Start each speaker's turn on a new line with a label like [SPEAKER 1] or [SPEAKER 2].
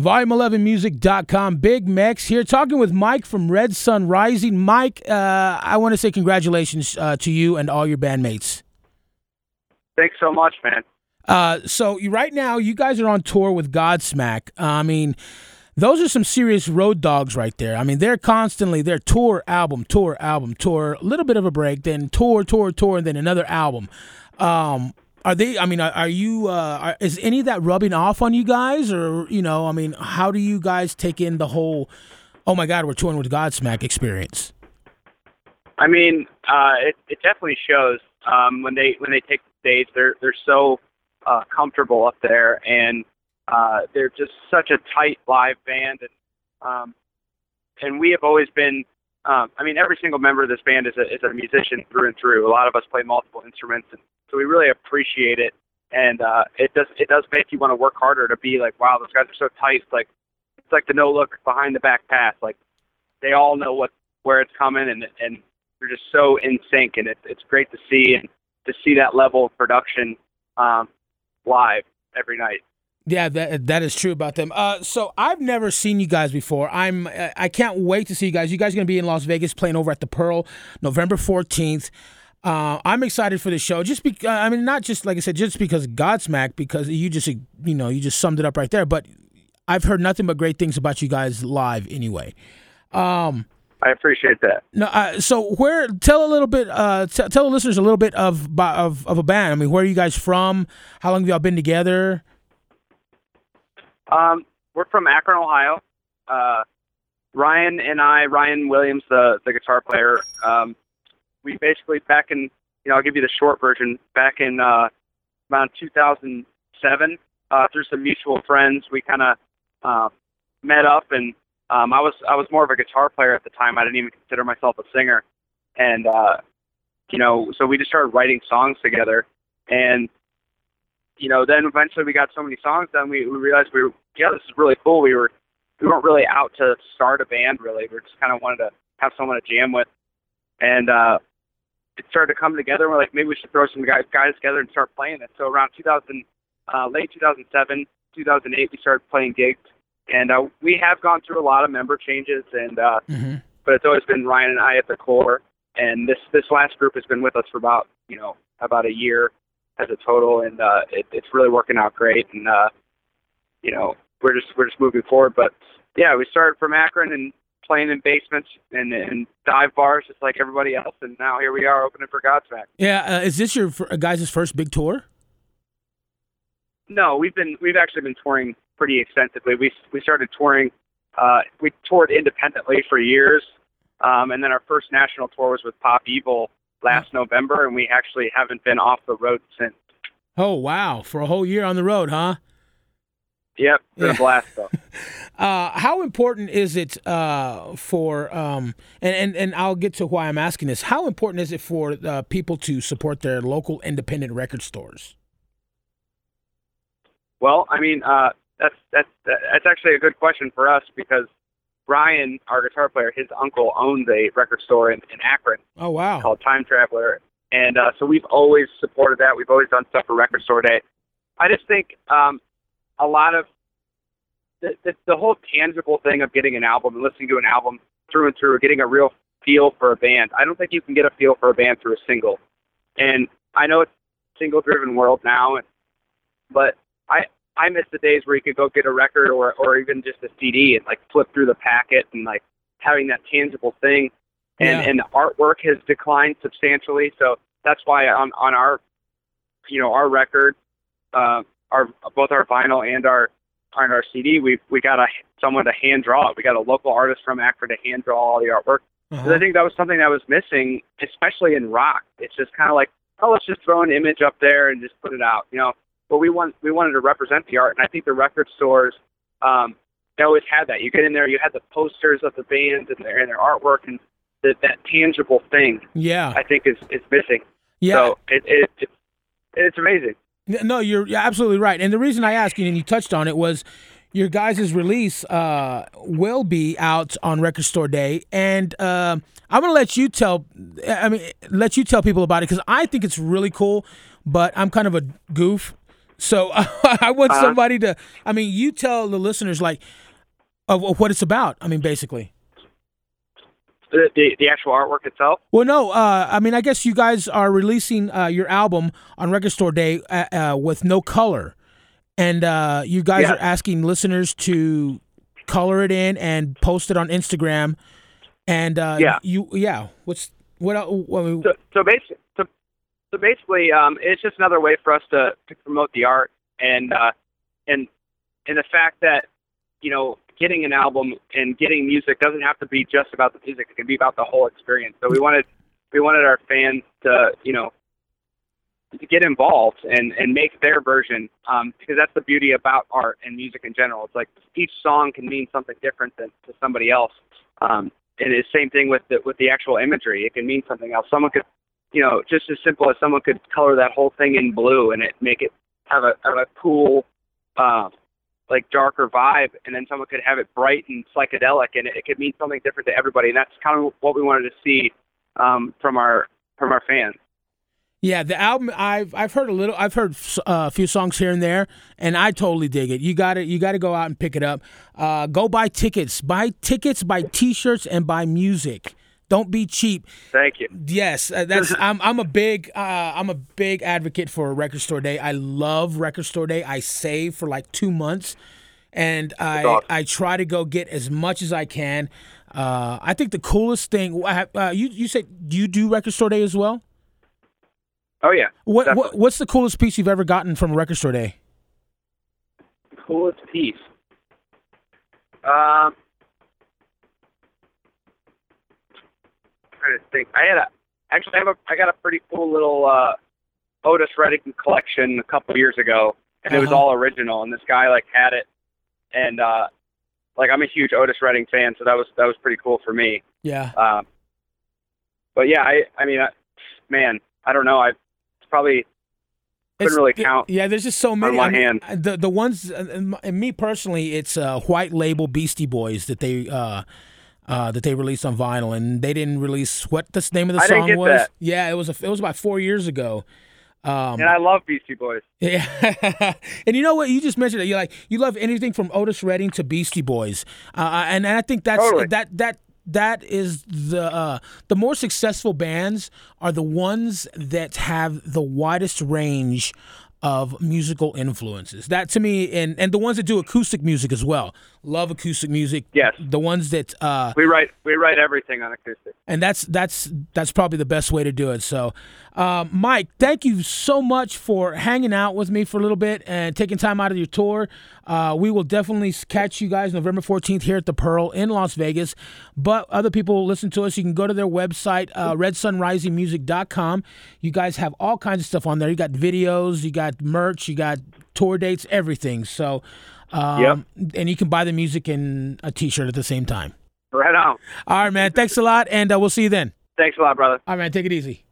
[SPEAKER 1] Volume11music.com. Big Mex here talking with Mike from Red Sun Rising. Mike, uh, I want to say congratulations uh, to you and all your bandmates.
[SPEAKER 2] Thanks so much, man.
[SPEAKER 1] Uh, so you, right now, you guys are on tour with Godsmack. I mean, those are some serious road dogs right there. I mean, they're constantly their tour album, tour album, tour, a little bit of a break, then tour, tour, tour, and then another album. Um, are they? I mean, are, are you? Uh, are, is any of that rubbing off on you guys, or you know? I mean, how do you guys take in the whole? Oh my God, we're touring with Godsmack experience.
[SPEAKER 2] I mean, uh, it it definitely shows um, when they when they take the stage. They're they're so uh, comfortable up there, and uh, they're just such a tight live band, and um, and we have always been. Um, I mean, every single member of this band is a is a musician through and through. A lot of us play multiple instruments, and so we really appreciate it. And uh, it does it does make you want to work harder to be like, wow, those guys are so tight. Like it's like the no look behind the back pass. Like they all know what where it's coming, and and they're just so in sync. And it, it's great to see and to see that level of production um, live every night.
[SPEAKER 1] Yeah, that that is true about them. Uh, so I've never seen you guys before. I'm I can't wait to see you guys. You guys are gonna be in Las Vegas playing over at the Pearl, November fourteenth. Uh, I'm excited for the show. Just because I mean, not just like I said, just because Godsmack, because you just you know you just summed it up right there. But I've heard nothing but great things about you guys live anyway. Um,
[SPEAKER 2] I appreciate that.
[SPEAKER 1] No, uh, so where? Tell a little bit. Uh, t- tell the listeners a little bit of of of a band. I mean, where are you guys from? How long have y'all been together?
[SPEAKER 2] Um, we're from Akron, Ohio. Uh, Ryan and I, Ryan Williams, the the guitar player. Um, we basically back in, you know, I'll give you the short version. Back in uh, around 2007, uh, through some mutual friends, we kind of uh, met up, and um, I was I was more of a guitar player at the time. I didn't even consider myself a singer, and uh, you know, so we just started writing songs together, and you know, then eventually we got so many songs done, we, we realized we were, yeah, this is really cool. We were, we weren't really out to start a band really. We just kind of wanted to have someone to jam with. And, uh, it started to come together. We're like, maybe we should throw some guys, guys together and start playing it. So around 2000, uh, late 2007, 2008, we started playing gigs. And, uh, we have gone through a lot of member changes and, uh,
[SPEAKER 1] mm-hmm.
[SPEAKER 2] but it's always been Ryan and I at the core. And this, this last group has been with us for about, you know, about a year as a total, and uh, it, it's really working out great. And uh, you know, we're just we're just moving forward. But yeah, we started from Akron and playing in basements and, and dive bars just like everybody else, and now here we are opening for Godsmack.
[SPEAKER 1] Yeah, uh, is this your guys' first big tour?
[SPEAKER 2] No, we've been we've actually been touring pretty extensively. We we started touring. Uh, we toured independently for years, um, and then our first national tour was with Pop Evil last November, and we actually haven't been off the road since.
[SPEAKER 1] Oh wow! For a whole year on the road, huh?
[SPEAKER 2] Yep, been yeah. a blast though.
[SPEAKER 1] uh, how important is it uh, for um, and, and and I'll get to why I'm asking this. How important is it for uh, people to support their local independent record stores?
[SPEAKER 2] Well, I mean, uh, that's that's that's actually a good question for us because Ryan, our guitar player, his uncle owns a record store in, in Akron.
[SPEAKER 1] Oh wow!
[SPEAKER 2] Called Time Traveler, and uh, so we've always supported that. We've always done stuff for Record Store Day. I just think um, a lot of the, the, the whole tangible thing of getting an album and listening to an album through and through, getting a real feel for a band. I don't think you can get a feel for a band through a single. And I know it's single-driven world now, but I I miss the days where you could go get a record or or even just a CD and like flip through the packet and like having that tangible thing. And
[SPEAKER 1] yeah.
[SPEAKER 2] and the artwork has declined substantially. So that's why on on our you know our record, uh, our both our vinyl and our on our CD, we we got a someone to hand draw it. We got a local artist from Akron to hand draw all the artwork.
[SPEAKER 1] Uh-huh.
[SPEAKER 2] I think that was something that was missing, especially in rock. It's just kind of like, oh, let's just throw an image up there and just put it out. You know, but we want we wanted to represent the art, and I think the record stores um, they always had that. You get in there, you had the posters of the bands and their and their artwork, and the, that tangible thing.
[SPEAKER 1] Yeah,
[SPEAKER 2] I think is is missing.
[SPEAKER 1] Yeah,
[SPEAKER 2] so it, it, it it's amazing.
[SPEAKER 1] No, you're, you're absolutely right. And the reason I asked you, and you touched on it, was your guys' release uh, will be out on Record Store Day, and uh, I'm gonna let you tell. I mean, let you tell people about it because I think it's really cool. But I'm kind of a goof, So I want
[SPEAKER 2] Uh-huh.
[SPEAKER 1] somebody to. I mean, you tell the listeners like of, of what it's about. I mean, basically.
[SPEAKER 2] The, the the actual artwork itself.
[SPEAKER 1] Well, no. Uh, I mean, I guess you guys are releasing uh, your album on Record Store Day uh, uh, with no color, and uh, you guys
[SPEAKER 2] Yeah.
[SPEAKER 1] are asking listeners to color it in and post it on Instagram. And uh,
[SPEAKER 2] Yeah.
[SPEAKER 1] you yeah. What's what? el- I mean,
[SPEAKER 2] So so basically, so, so basically, um, it's just another way for us to, to promote the art and uh, and and the fact that you know getting an album and getting music doesn't have to be just about the music. It can be about the whole experience. So we wanted we wanted our fans to you know to get involved and and make their version um, because that's the beauty about art and music in general. It's like each song can mean something different than to somebody else. Um, and the same thing with the with the actual imagery. It can mean something else. Someone could, you know, just as simple as someone could color that whole thing in blue and it make it have a have a cool, uh, like darker vibe, and then someone could have it bright and psychedelic, and it, it could mean something different to everybody. And that's kind of what we wanted to see um, from our from our fans.
[SPEAKER 1] Yeah, the album I've I've heard a little. I've heard uh, a few songs here and there, and I totally dig it. You got to You got to go out and pick it up. Uh, go buy tickets. Buy tickets. Buy T-shirts and buy music. Don't be cheap.
[SPEAKER 2] Thank you.
[SPEAKER 1] Yes, uh, that's. I'm. I'm a big. Uh, I'm a big advocate for a Record Store Day. I love Record Store Day. I save for like two months, and I
[SPEAKER 2] awesome.
[SPEAKER 1] I try to go get as much as I can. Uh, I think the coolest thing. Uh, you you said do you do Record Store Day as well.
[SPEAKER 2] Oh yeah.
[SPEAKER 1] What, what what's the coolest piece you've ever gotten from a record store day?
[SPEAKER 2] Coolest piece. Um, trying to think. I had a actually I have a I got a pretty cool little uh, Otis Redding collection a couple years ago, and it was
[SPEAKER 1] Uh-huh.
[SPEAKER 2] all original. And this guy like had it, and uh, like I'm a huge Otis Redding fan, so that was that was pretty cool for me.
[SPEAKER 1] Yeah.
[SPEAKER 2] Um, but yeah, I I mean, I, man, I don't know. I it's probably couldn't really count
[SPEAKER 1] Yeah, there's just so many.
[SPEAKER 2] one
[SPEAKER 1] I mean,
[SPEAKER 2] hand.
[SPEAKER 1] The the ones and me personally, it's uh, white label Beastie Boys that they uh, uh, that they released on vinyl, and they didn't release what the name of the
[SPEAKER 2] I
[SPEAKER 1] song was.
[SPEAKER 2] that.
[SPEAKER 1] Yeah, it was a, it was about four years ago. Um,
[SPEAKER 2] and I love Beastie Boys.
[SPEAKER 1] Yeah, and you know what? You just mentioned it. You like you love anything from Otis Redding to Beastie Boys, uh, and, and I think that's
[SPEAKER 2] Totally.
[SPEAKER 1] that that that is the uh, the more successful bands are the ones that have the widest range of musical influences. That to me, and and the ones that do acoustic music as well. Love acoustic music.
[SPEAKER 2] Yes.
[SPEAKER 1] the ones that. Uh,
[SPEAKER 2] We write we write everything on acoustic.
[SPEAKER 1] and that's that's that's probably the best way to do it. So, um, Mike, thank you so much for hanging out with me for a little bit and taking time out of your tour. Uh, we will definitely catch you guys November fourteenth here at the Pearl in Las Vegas. But other people listen to us. You can go to their website, uh, RedSunRisingMusic.com. You guys have all kinds of stuff on there. You got videos, you got merch, you got tour dates, everything. So. Um, And you can buy the music and a T-shirt at the same time.
[SPEAKER 2] Right on.
[SPEAKER 1] All right, man. Thanks a lot, and uh, we'll see you then.
[SPEAKER 2] Thanks a lot, brother.
[SPEAKER 1] All right, man. Take it easy.